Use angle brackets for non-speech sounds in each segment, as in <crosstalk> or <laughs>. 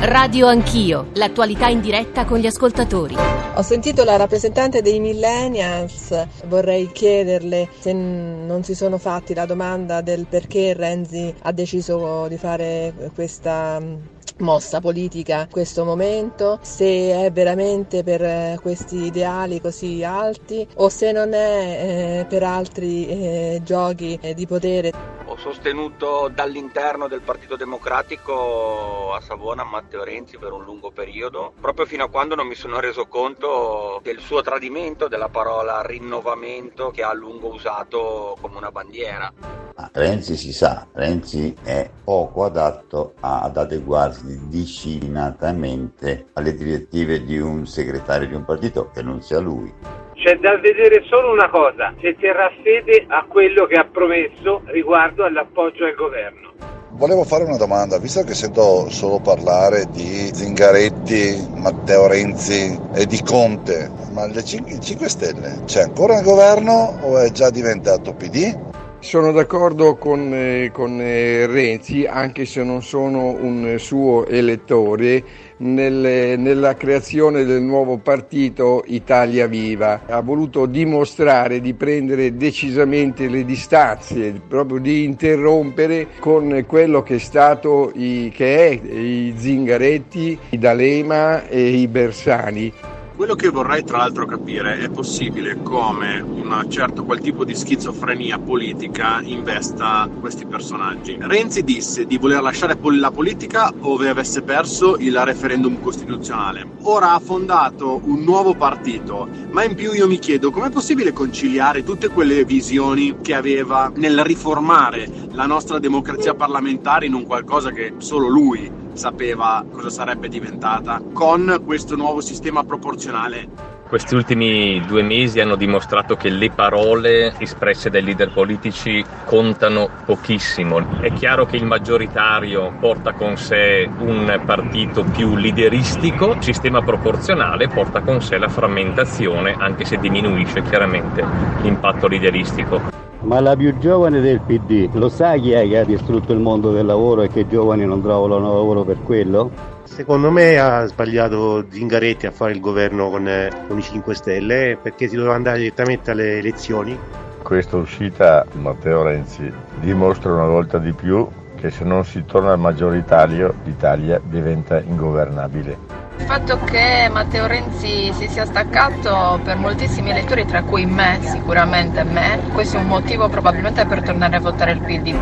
Radio Anch'io, l'attualità in diretta con gli ascoltatori. Ho sentito la rappresentante dei millennials, vorrei chiederle se non si sono fatti la domanda del perché Renzi ha deciso di fare questa mossa politica in questo momento, se è veramente per questi ideali così alti o se non è eh, per altri eh, giochi eh, di potere sostenuto dall'interno del Partito Democratico a Savona Matteo Renzi per un lungo periodo, proprio fino a quando non mi sono reso conto del suo tradimento della parola rinnovamento che ha a lungo usato come una bandiera. Ah, Renzi si sa, Renzi è poco adatto ad adeguarsi disciplinatamente alle direttive di un segretario di un partito che non sia lui. C'è da vedere solo una cosa, se terrà fede a quello che ha promesso riguardo all'appoggio al governo. Volevo fare una domanda, visto che sento solo parlare di Zingaretti, Matteo Renzi e di Conte, ma il 5 Stelle c'è ancora il governo o è già diventato PD? Sono d'accordo con, eh, con eh, Renzi, anche se non sono un suo elettore, nel, nella creazione del nuovo partito Italia Viva. Ha voluto dimostrare di prendere decisamente le distanze, proprio di interrompere con quello che è stato, i, che è i Zingaretti, i D'Alema e i Bersani. Quello che vorrei tra l'altro capire è possibile come un certo qual tipo di schizofrenia politica investa questi personaggi. Renzi disse di voler lasciare la politica ove avesse perso il referendum costituzionale. Ora ha fondato un nuovo partito, ma in più io mi chiedo com'è possibile conciliare tutte quelle visioni che aveva nel riformare la nostra democrazia parlamentare in un qualcosa che solo lui sapeva cosa sarebbe diventata con questo nuovo sistema proporzionale. Questi ultimi due mesi hanno dimostrato che le parole espresse dai leader politici contano pochissimo. È chiaro che il maggioritario porta con sé un partito più lideristico, il sistema proporzionale porta con sé la frammentazione, anche se diminuisce chiaramente l'impatto lideristico. Ma la più giovane del PD, lo sa chi è che ha distrutto il mondo del lavoro e che i giovani non trovano lavoro per quello? Secondo me ha sbagliato Zingaretti a fare il governo con, eh, con i 5 Stelle perché si doveva andare direttamente alle elezioni. Questa uscita Matteo Renzi dimostra una volta di più che se non si torna al maggioritario l'Italia diventa ingovernabile. Il fatto che Matteo Renzi si sia staccato per moltissimi elettori, tra cui me, sicuramente me, questo è un motivo probabilmente per tornare a votare il PD.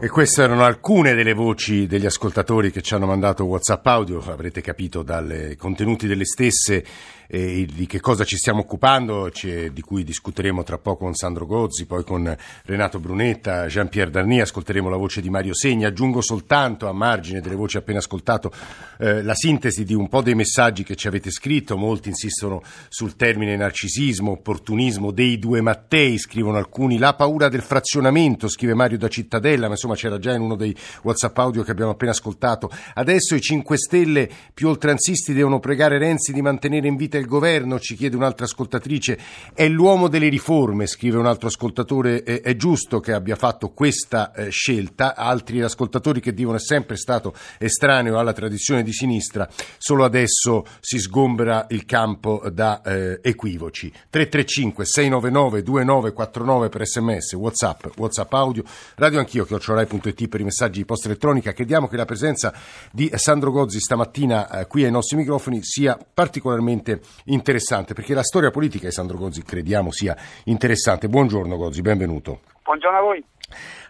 E queste erano alcune delle voci degli ascoltatori che ci hanno mandato WhatsApp audio, avrete capito dai contenuti delle stesse eh, di che cosa ci stiamo occupando, di cui discuteremo tra poco con Sandro Gozzi, poi con Renato Brunetta, Jean-Pierre Darni, ascolteremo la voce di Mario Segni. Aggiungo soltanto a margine delle voci appena ascoltato eh, la sintesi di un po' dei messaggi che ci avete scritto, molti insistono sul termine narcisismo, opportunismo dei due Mattei, scrivono alcuni, la paura del frazionamento, scrive Mario da Cittadella, ma insomma c'era già in uno dei WhatsApp audio che abbiamo appena ascoltato. Adesso i 5 Stelle più oltranzisti devono pregare Renzi di mantenere in vita il governo, ci chiede un'altra ascoltatrice, è l'uomo delle riforme, scrive un altro ascoltatore, è, giusto che abbia fatto questa eh, scelta, altri ascoltatori che dicono è sempre stato estraneo alla tradizione di sinistra, solo adesso si sgombera il campo da eh, equivoci. 335 699 2949 per sms, whatsapp, whatsapp audio, radio anch'io, chiocciorai.it per i messaggi di posta elettronica, crediamo che la presenza di Sandro Gozzi stamattina eh, qui ai nostri microfoni sia particolarmente interessante, perché la storia politica di Sandro Gozzi crediamo sia interessante. Buongiorno Gozzi, benvenuto. Buongiorno a voi.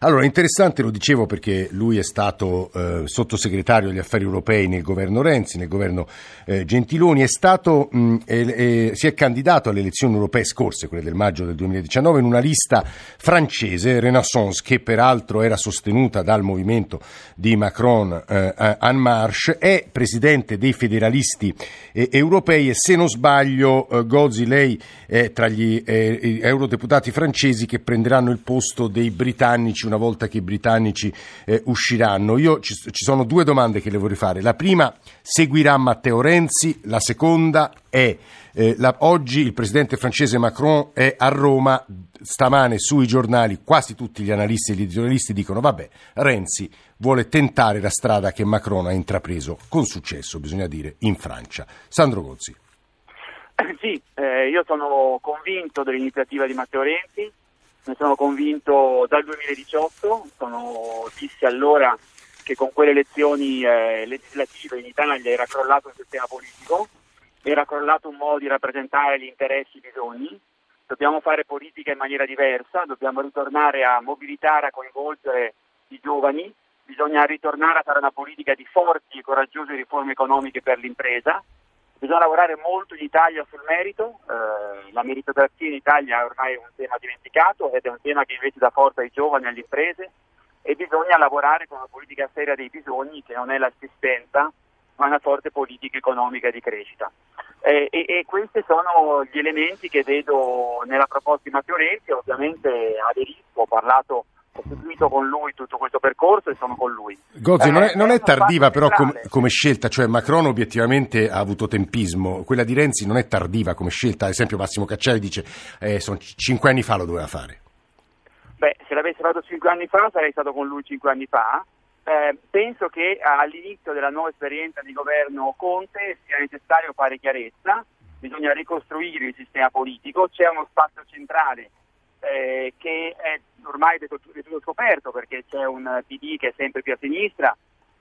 Allora, interessante, lo dicevo perché lui è stato eh, sottosegretario agli affari europei nel governo Renzi, nel governo eh, Gentiloni, è stato, mh, eh, si è candidato alle elezioni europee scorse, quelle del maggio del 2019, in una lista francese, Renaissance, che peraltro era sostenuta dal movimento di Macron eh, En Marche, è presidente dei federalisti eh, europei e se non sbaglio, eh, Gozzi, lei è tra gli eurodeputati francesi che prenderanno il posto dei britannici una volta che i britannici eh, usciranno. Io ci, ci, sono due domande che le vorrei fare. La prima, seguirà Matteo Renzi? La seconda è, eh, la, oggi il presidente francese Macron è a Roma, stamane sui giornali quasi tutti gli analisti e gli editorialisti dicono vabbè, Renzi vuole tentare la strada che Macron ha intrapreso con successo, bisogna dire, in Francia. Sandro Gozzi. Sì, eh, io sono convinto dell'iniziativa di Matteo Renzi, ne sono convinto dal 2018, sono, dissi allora che con quelle elezioni eh, legislative in Italia era crollato il sistema politico, era crollato un modo di rappresentare gli interessi e i bisogni, dobbiamo fare politica in maniera diversa, dobbiamo ritornare a mobilitare, a coinvolgere i giovani, bisogna ritornare a fare una politica di forti e coraggiose riforme economiche per l'impresa, bisogna lavorare molto in Italia sul merito, eh, la meritocrazia in Italia è ormai un tema dimenticato ed è un tema che invece dà forza ai giovani e alle imprese e bisogna lavorare con una politica seria dei bisogni che non è l'assistenza ma una forte politica economica di crescita. Eh, e, e, questi sono gli elementi che vedo nella proposta di Matteo Renzi, ovviamente aderisco, ho parlato ho seguito con lui tutto questo percorso e sono con lui. Gozzi, eh, non, è, non è tardiva però com, come scelta, cioè Macron obiettivamente ha avuto tempismo, quella di Renzi non è tardiva come scelta, ad esempio Massimo Cacciari dice eh, sono cinque anni fa lo doveva fare. Beh, se l'avesse fatto cinque anni fa sarei stato con lui cinque anni fa, eh, penso che all'inizio della nuova esperienza di governo Conte sia necessario fare chiarezza, bisogna ricostruire il sistema politico, c'è uno spazio centrale eh, che è ormai del tutto scoperto perché c'è un PD che è sempre più a sinistra,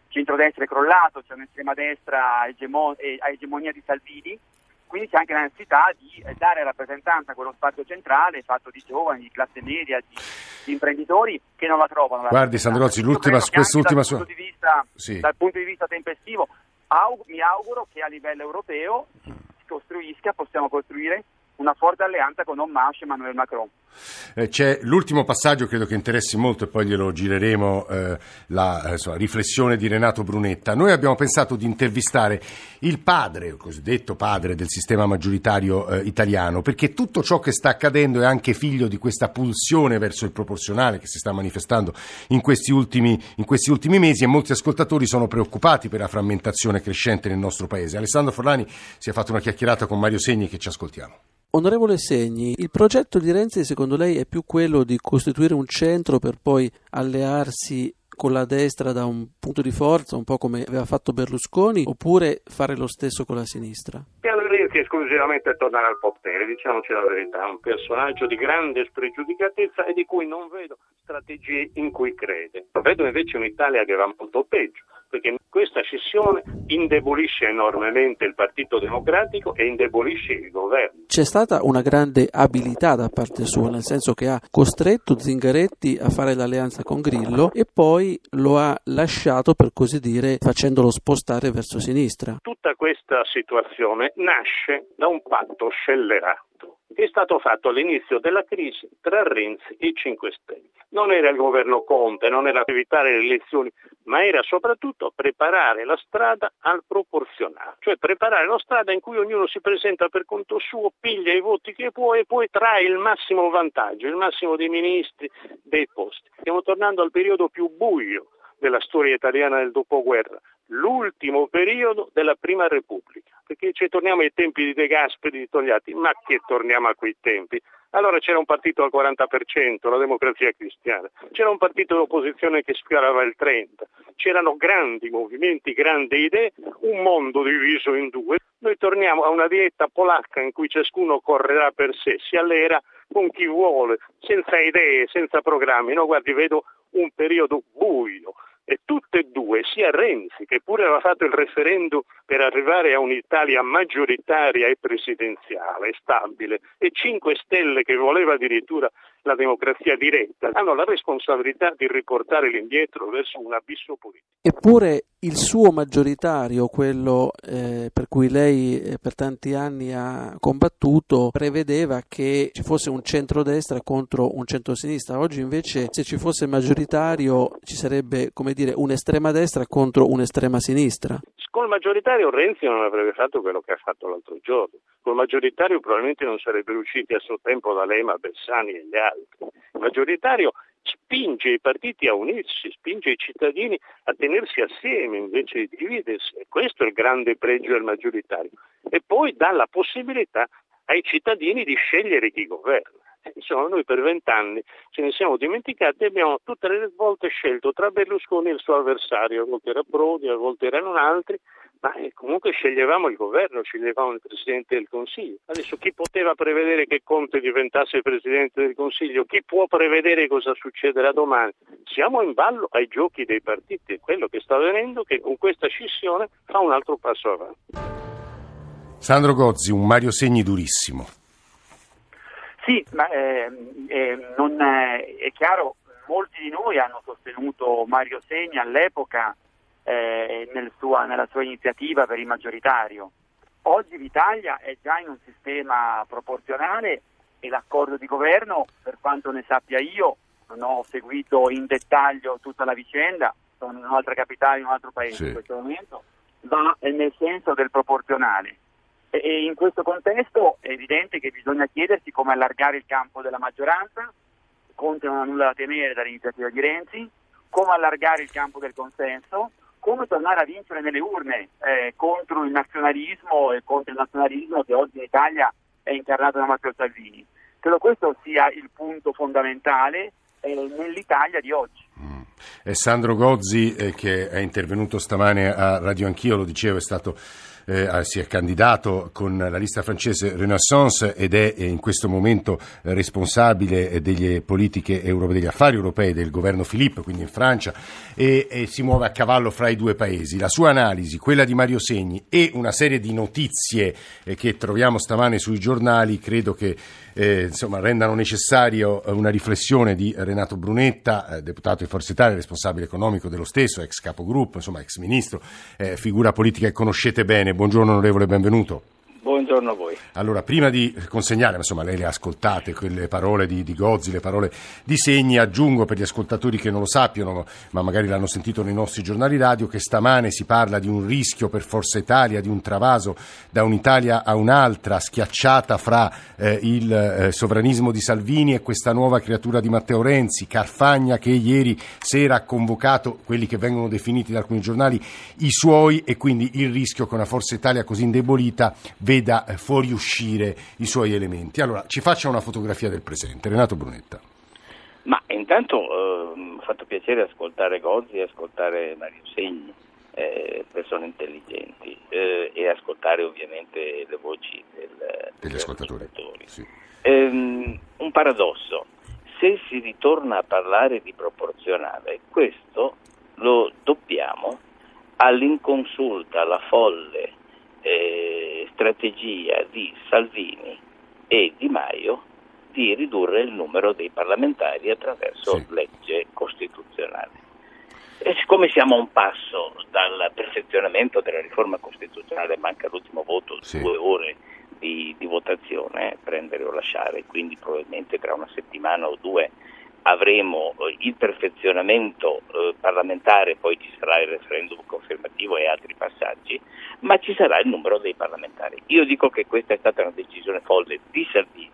centrodestra è crollato, c'è un'estrema destra a egemonia di Salvini, quindi c'è anche la necessità di dare rappresentanza a quello spazio centrale fatto di giovani, di classe media, di, di imprenditori che non la trovano. La Guardi Sandrozzi, l'ultima, quest'ultima dal, punto vista, sì. dal punto di vista tempestivo, aug- mi auguro che a livello europeo si costruisca, possiamo costruire una forte alleanza con Hamas e Emmanuel Macron. Eh, c'è l'ultimo passaggio, credo che interessi molto e poi glielo gireremo, eh, la insomma, riflessione di Renato Brunetta. Noi abbiamo pensato di intervistare il padre, il cosiddetto padre del sistema maggioritario eh, italiano, perché tutto ciò che sta accadendo è anche figlio di questa pulsione verso il proporzionale che si sta manifestando in questi ultimi, in questi ultimi mesi e molti ascoltatori sono preoccupati per la frammentazione crescente nel nostro paese. Alessandro Forlani si è fatto una chiacchierata con Mario Segni che ci ascoltiamo. Onorevole Segni, il progetto di Renzi secondo lei è più quello di costituire un centro per poi allearsi con la destra da un punto di forza, un po' come aveva fatto Berlusconi, oppure fare lo stesso con la sinistra? Piano Renzi esclusivamente tornare al potere, diciamoci la verità, è un personaggio di grande spregiudicatezza e di cui non vedo strategie in cui crede. Vedo invece un'Italia che va molto peggio perché questa scissione indebolisce enormemente il Partito Democratico e indebolisce il governo. C'è stata una grande abilità da parte sua, nel senso che ha costretto Zingaretti a fare l'alleanza con Grillo e poi lo ha lasciato, per così dire, facendolo spostare verso sinistra. Tutta questa situazione nasce da un patto scellerato è stato fatto all'inizio della crisi tra Renzi e i 5 Stelle. Non era il governo Conte, non era evitare le elezioni, ma era soprattutto preparare la strada al proporzionale, cioè preparare la strada in cui ognuno si presenta per conto suo, piglia i voti che può e poi trae il massimo vantaggio, il massimo dei ministri, dei posti. Stiamo tornando al periodo più buio della storia italiana del dopoguerra, l'ultimo periodo della Prima Repubblica, perché ci torniamo ai tempi di De Gasperi, di Togliatti, ma che torniamo a quei tempi? Allora c'era un partito al 40%, la democrazia cristiana, c'era un partito d'opposizione che sfiorava il 30%, c'erano grandi movimenti, grandi idee, un mondo diviso in due. Noi torniamo a una dieta polacca in cui ciascuno correrà per sé, si allera con chi vuole, senza idee, senza programmi. No, guardi, vedo un periodo buio e tutte e due, sia Renzi che pure aveva fatto il referendum per arrivare a un'Italia maggioritaria e presidenziale, stabile, e 5 Stelle che voleva addirittura la democrazia diretta, hanno la responsabilità di riportare l'indietro verso un abisso politico. Eppure il suo maggioritario, quello eh, per cui lei eh, per tanti anni ha combattuto, prevedeva che ci fosse un centrodestra contro un centrosinistra. Oggi invece se ci fosse maggioritario ci sarebbe come dire un'estrema destra contro un'estrema sinistra. Col maggioritario Renzi non avrebbe fatto quello che ha fatto l'altro giorno. Col maggioritario probabilmente non sarebbero usciti a suo tempo da Lema, Bersani e gli altri. Il maggioritario spinge i partiti a unirsi, spinge i cittadini a tenersi assieme invece di dividersi. E questo è il grande pregio del maggioritario. E poi dà la possibilità ai cittadini di scegliere chi governa. Insomma, noi per vent'anni ce ne siamo dimenticati e abbiamo tutte le volte scelto tra Berlusconi e il suo avversario, a volte era Prodi, a volte erano altri, ma eh, comunque sceglievamo il governo, sceglievamo il Presidente del Consiglio. Adesso chi poteva prevedere che Conte diventasse Presidente del Consiglio? Chi può prevedere cosa succederà domani? Siamo in ballo ai giochi dei partiti e quello che sta avvenendo è che con questa scissione fa un altro passo avanti. Sandro Gozzi, un Mario Segni durissimo. Sì, ma eh, eh, non, eh, è chiaro, molti di noi hanno sostenuto Mario Segni all'epoca eh, nel sua, nella sua iniziativa per il maggioritario. Oggi l'Italia è già in un sistema proporzionale e l'accordo di governo, per quanto ne sappia io, non ho seguito in dettaglio tutta la vicenda, sono in un'altra capitale, in un altro paese sì. in questo momento, va nel senso del proporzionale. E in questo contesto è evidente che bisogna chiedersi come allargare il campo della maggioranza, Conte non ha nulla da temere dall'iniziativa di Renzi, come allargare il campo del consenso, come tornare a vincere nelle urne eh, contro il nazionalismo e contro il nazionalismo che oggi in Italia è incarnato da Matteo Salvini. Credo questo sia il punto fondamentale eh, nell'Italia di oggi. Mm. Sandro Gozzi eh, che è intervenuto stamane a Radio Anch'io, lo dicevo, è stato eh, si è candidato con la lista francese Renaissance ed è eh, in questo momento responsabile eh, delle politiche europee, degli affari europei del governo Philippe, quindi in Francia, e, e, si muove a cavallo fra i due paesi. La sua analisi, quella di Mario Segni e una serie di notizie eh, che troviamo stamane sui giornali, credo che eh, insomma, rendano necessario una riflessione di Renato Brunetta, eh, deputato di Forza Italia, responsabile economico dello stesso, ex capogruppo, insomma ex ministro, eh, figura politica che conoscete bene. Buongiorno onorevole, benvenuto. Buongiorno a voi. Allora, prima di consegnare, insomma, lei le ha ascoltate, quelle parole di, di, Gozzi, le parole di Segni, aggiungo per gli ascoltatori che non lo sappiano, ma magari l'hanno sentito nei nostri giornali radio, che stamane si parla di un rischio per Forza Italia, di un travaso da un'Italia a un'altra, schiacciata fra eh, il eh, sovranismo di Salvini e questa nuova creatura di Matteo Renzi, Carfagna che ieri sera ha convocato quelli che vengono definiti da alcuni giornali i suoi e quindi il rischio che una Forza Italia così indebolita veda veda fuoriuscire i suoi elementi. Allora, ci faccia una fotografia del presente. Renato Brunetta. Ma intanto eh, mi ha fatto piacere ascoltare Gozzi e ascoltare Mario Segni, eh, persone intelligenti, eh, e ascoltare ovviamente le voci del, degli ascoltatori. ascoltatori. Sì. Ehm, un paradosso, se si ritorna a parlare di proporzionale, questo lo dobbiamo all'inconsulta, alla folle eh, strategia di Salvini e Di Maio di ridurre il numero dei parlamentari attraverso sì. legge costituzionale. E siccome siamo a un passo dal perfezionamento della riforma costituzionale, manca l'ultimo voto, sì. due ore di, di votazione, prendere o lasciare, quindi probabilmente tra una settimana o due avremo il perfezionamento eh, parlamentare, poi ci sarà il referendum confermativo e altri passaggi, ma ci sarà il numero dei parlamentari. Io dico che questa è stata una decisione folle di Salvini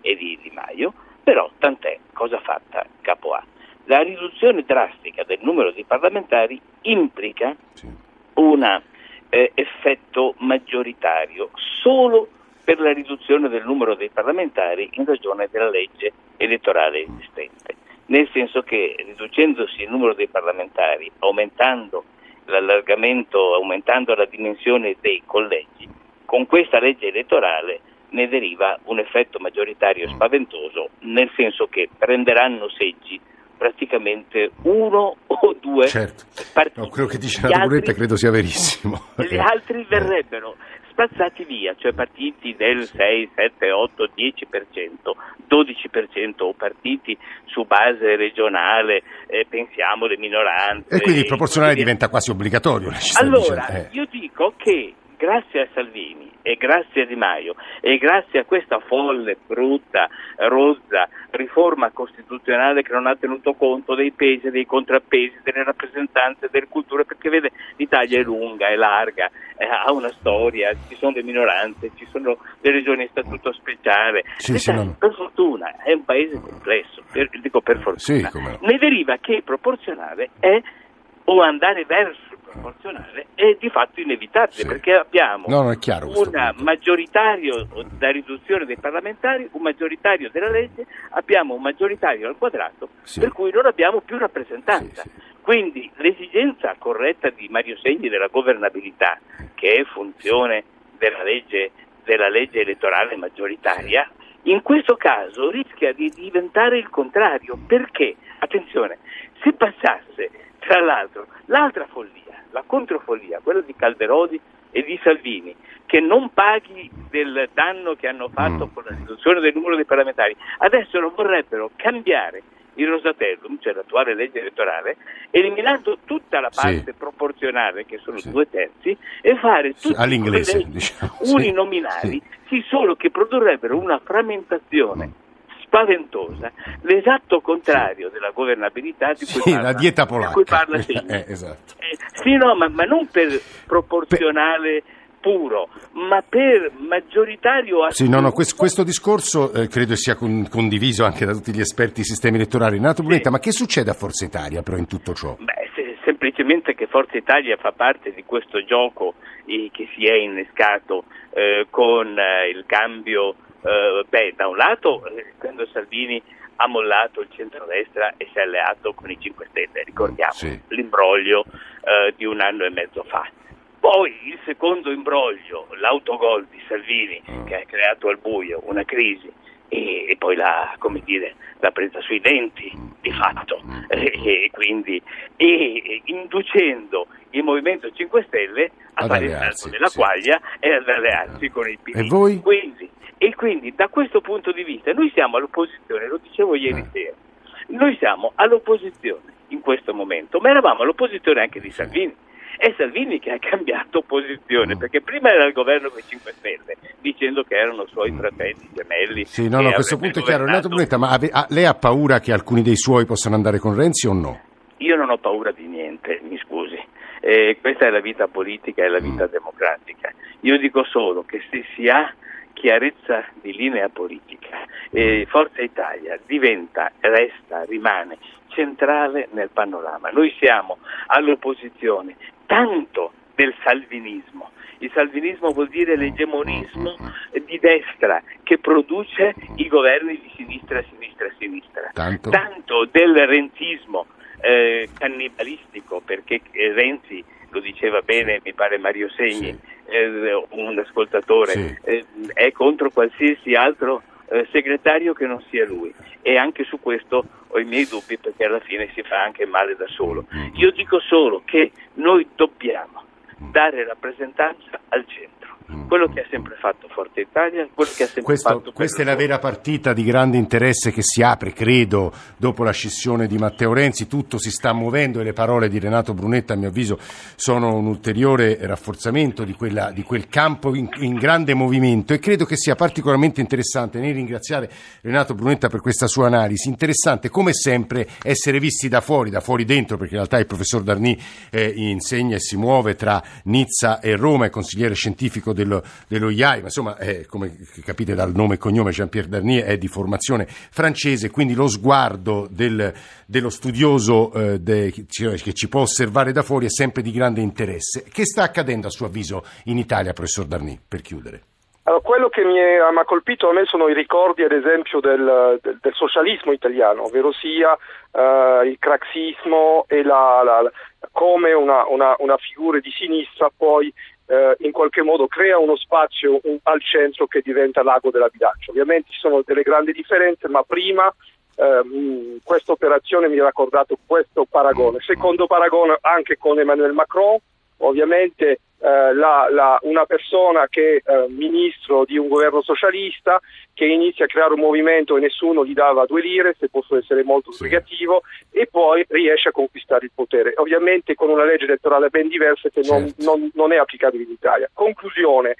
e di Di Maio, però tant'è, cosa fatta capo A. La riduzione drastica del numero di parlamentari implica sì. un eh, effetto maggioritario solo per la riduzione del numero dei parlamentari in ragione della legge elettorale esistente, nel senso che riducendosi il numero dei parlamentari, aumentando l'allargamento, aumentando la dimensione dei collegi, con questa legge elettorale ne deriva un effetto maggioritario spaventoso, nel senso che prenderanno seggi praticamente uno o due certo. partiti. No, quello che dice la Brunetta credo sia verissimo. <laughs> Gli altri verrebbero spazzati via, cioè partiti del 6, 7, 8, 10%, 12% o partiti su base regionale, eh, pensiamo alle minoranze. E quindi il proporzionale diventa quasi obbligatorio. Allora, eh. io dico che grazie a Salvini e grazie a Di Maio e grazie a questa folle, brutta, rozza riforma costituzionale che non ha tenuto conto dei pesi, dei contrappesi, delle rappresentanze, delle culture, perché vede l'Italia è lunga, è larga, eh, ha una storia, ci sono le minoranze, ci sono le regioni a statuto speciale. Sì, sì, no. Per fortuna è un paese complesso, per, dico per fortuna. Sì. Ne deriva che il proporzionale è o andare verso proporzionale è di fatto inevitabile perché abbiamo No, un maggioritario da riduzione dei parlamentari, un maggioritario della legge, abbiamo un maggioritario al quadrato per cui non abbiamo più rappresentanza. Quindi l'esigenza corretta di Mario Segni della governabilità, che è funzione della legge, della legge elettorale maggioritaria, in questo caso rischia di diventare il contrario. Perché? Attenzione, se passasse tra l'altro l'altra follia, la controfollia, quella di Calderodi e di Salvini, che non paghi del danno che hanno fatto con la riduzione del numero dei parlamentari, adesso lo vorrebbero cambiare il Rosatellum, cioè l'attuale legge elettorale, eliminando tutta la parte proporzionale, che sono due terzi, e fare tutti all'inglese, collegi diciamo, <laughs> uninominali, sì, solo che produrrebbero una frammentazione spaventosa, l'esatto contrario della governabilità di cui Sì, parla, la dieta di cui polacca. parla Segni. Eh, esatto. Eh, sì, no, ma, ma non per proporzionale puro, ma per maggioritario Sì, no, no, questo, questo discorso eh, credo sia con- condiviso anche da tutti gli esperti di sistemi elettorali. Renato Brunetta, ma che succede a Forza Italia però in tutto ciò? Beh, se- semplicemente che Forza Italia fa parte di questo gioco eh, che si è innescato eh, con eh, il cambio, eh, beh, da un lato eh, quando Salvini ha mollato il centrodestra e si è alleato con i 5 Stelle, ricordiamo l'imbroglio eh, di un anno e mezzo fa. Poi il secondo imbroglio, l'autogol di Salvini che ha creato al buio una crisi e, e poi come dire, l'ha presa sui denti di fatto. <laughs> E, e quindi e, inducendo il Movimento 5 Stelle a Ad fare il salto della sì. quaglia e ad allearsi con il PD. E voi? Quindi, e quindi da questo punto di vista noi siamo all'opposizione, lo dicevo ieri Eh. sera, noi siamo all'opposizione in questo momento, ma eravamo all'opposizione anche di Salvini. È Salvini che ha cambiato posizione, Mm. perché prima era il governo con i 5 Stelle, dicendo che erano suoi fratelli gemelli. Mm. Sì, no, no, a questo punto è chiaro. Renato. Brunetta, ma ave- ah, lei ha paura che alcuni dei suoi possano andare con Renzi o no? Io non ho paura di niente, mi scusi. Eh, questa è la vita politica e la vita Mm. democratica. Io dico solo che se si ha chiarezza di linea politica, eh, Forza Italia diventa, resta, rimane centrale nel panorama. Noi siamo all'opposizione tanto del salvinismo. Il salvinismo vuol dire l'egemonismo di destra che produce i governi di sinistra, sinistra, sinistra. Tanto? Tanto del renzismo eh, cannibalistico, perché eh, Renzi, lo diceva bene, mi pare Mario Segni, eh, un ascoltatore, Sì. eh, è contro qualsiasi altro eh, segretario che non sia lui. E anche su questo ho i miei dubbi perché alla fine si fa anche male da solo. Io dico solo che noi dobbiamo dare rappresentanza al centro. Quello che ha sempre fatto Forza Italia, quello che ha sempre Questo- fatto questa è la vera partita di grande interesse che si apre, credo, dopo la scissione di Matteo Renzi. Tutto si sta muovendo e le parole di Renato Brunetta, a mio avviso, sono un ulteriore rafforzamento di, quella- di quel campo in, in grande movimento. E credo che sia particolarmente interessante, nel ringraziare Renato Brunetta per questa sua analisi, interessante come sempre essere visti da fuori, da fuori dentro, perché in realtà il professor Darni eh, insegna e si muove tra Nizza e Roma, è consigliere scientifico dello, dello IAI, ma insomma, eh, come capite dal nome e cognome, Jean-Pierre Darnier è di formazione francese, quindi lo sguardo del- dello studioso eh, de- che ci- che ci può osservare da fuori è sempre di grande interesse. Che sta accadendo a suo avviso in Italia, professor Darni, per chiudere? Allora, quello che mi è- mi ha colpito a me sono i ricordi, ad esempio, del, del- del socialismo italiano, ovvero sia eh, il craxismo e la, la- la- come una, una- una figura di sinistra poi eh, in qualche modo crea uno spazio un- al centro che diventa l'ago della bilancia. Ovviamente ci sono delle grandi differenze, ma prima ehm, questa operazione mi ha raccordato questo paragone. Secondo paragone anche con Emmanuel Macron, ovviamente eh, la, la, una persona che è eh, ministro di un governo socialista che inizia a creare un movimento e nessuno gli dava due lire, se posso essere molto sì. negativo, e poi riesce a conquistare il potere. Ovviamente con una legge elettorale ben diversa che certo. non, non, non, è applicabile in Italia. Conclusione,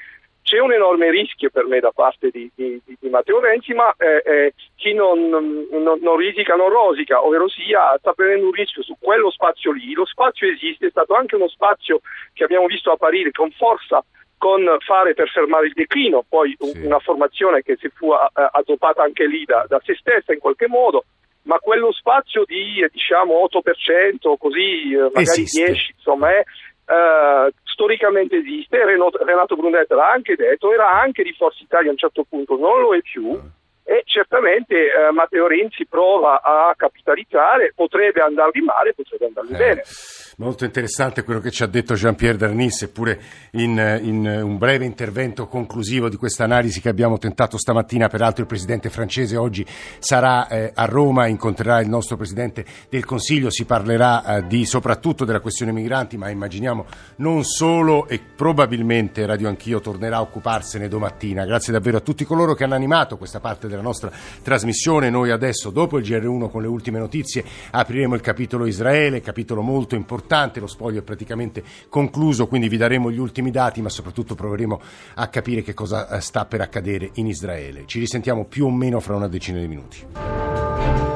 c'è un enorme rischio per me da parte di, di, di Matteo Renzi, ma eh, eh, chi non, non, non, risica non rosica, ovvero sia sta prendendo un rischio su quello spazio lì. Lo spazio esiste, è stato anche uno spazio che abbiamo visto apparire con forza con fare per fermare il declino, poi sì. una formazione che si fu adottata anche lì da, da, se stessa in qualche modo, ma quello spazio di diciamo 8%, così uh, magari esiste. 10%, insomma, è, uh, storicamente esiste, Renato, Brunetta l'ha anche detto, era anche di Forza Italia a un certo punto, non lo è più. E certamente eh, Matteo Renzi prova a capitalizzare, potrebbe andarvi male, potrebbe andarvi eh, bene. Molto interessante quello che ci ha detto Jean-Pierre Darnis, seppure in, in, un breve intervento conclusivo di questa analisi che abbiamo tentato stamattina, peraltro il Presidente francese oggi sarà eh, a Roma, incontrerà il nostro Presidente del Consiglio, si parlerà eh, di, soprattutto della questione migranti, ma immaginiamo non solo e probabilmente Radio Anch'io tornerà a occuparsene domattina. Grazie davvero a tutti coloro che hanno animato questa parte della della nostra trasmissione. Noi adesso, dopo il GR1 con le ultime notizie, apriremo il capitolo Israele, capitolo molto importante, lo spoglio è praticamente concluso, quindi vi daremo gli ultimi dati, ma soprattutto proveremo a capire che cosa eh, sta per accadere in Israele. Ci risentiamo più o meno fra una decina di minuti.